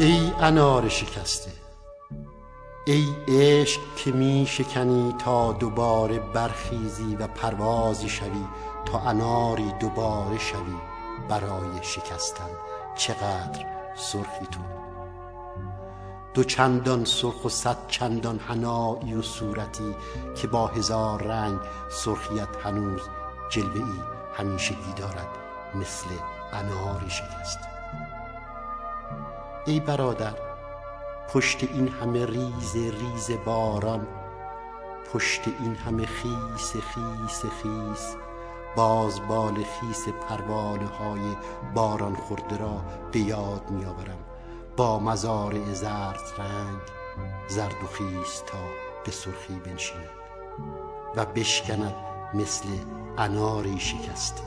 ای انار شکسته ای عشق که می شکنی تا دوباره برخیزی و پروازی شوی تا اناری دوباره شوی برای شکستن. چقدر سرخی تو. دو چندان سرخ و صد چندان هنایی و صورتی که با هزار رنگ سرخیت هنوز جلوه ای همیشگی دارد مثل اناری شکست. ای برادر پشت این همه ریز ریز باران پشت این همه خیس خیس خیس باز بال خیس پروانه های باران خورده را به یاد می آورم با مزارع زرد رنگ زرد و خیس تا به سرخی بنشیند و بشکند مثل اناری شکسته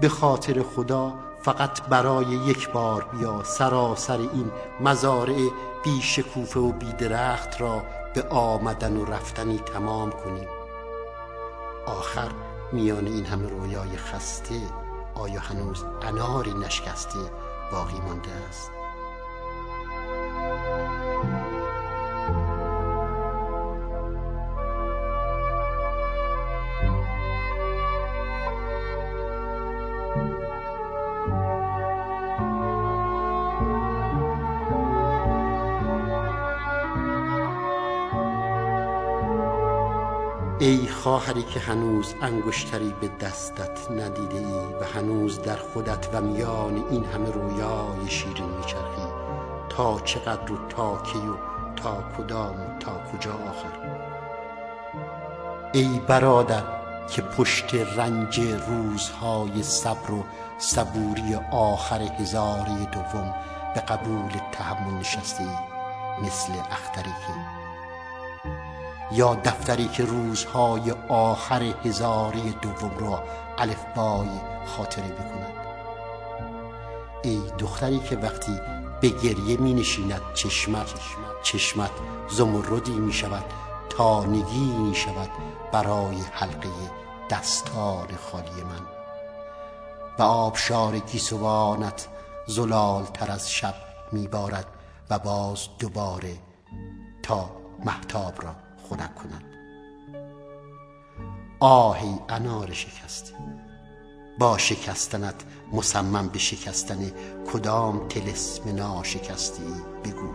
به خاطر خدا فقط برای یک بار بیا سراسر این مزارع بی شکوفه و بی درخت را به آمدن و رفتنی تمام کنیم. آخر میان این همه رویای خسته آیا هنوز اناری نشکسته باقی مانده است؟ ای خواهری که هنوز انگشتری به دستت ندیده ای و هنوز در خودت و میان این همه رویای شیرین میچرخی تا چقدر و تا کی و تا کدام و تا کجا آخر. ای برادر که پشت رنج روزهای صبر و صبوری آخر هزاره دوم به قبول تحمل نشسته ای مثل اختری که یا دفتری که روزهای آخر هزاره دوم را الفبای خاطره بکند. ای دختری که وقتی به گریه می نشیند چشمت چشمت زمردی می شود تا نگینی شود برای حلقه دستان خالی من. و آبشار گیسوانت زلال تر از شب می بارد و باز دوباره تا محتاب را خنک کند آهی انار شکسته با شکستنت مصمم به شکستن کدام تلسم ناشکسته ای بگو.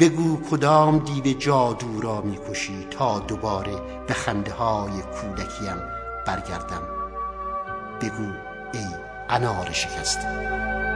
بگو کدام دیو جادو را می‌کشی تا دوباره به خنده های کودکیم برگردم. بگو ای انار شکسته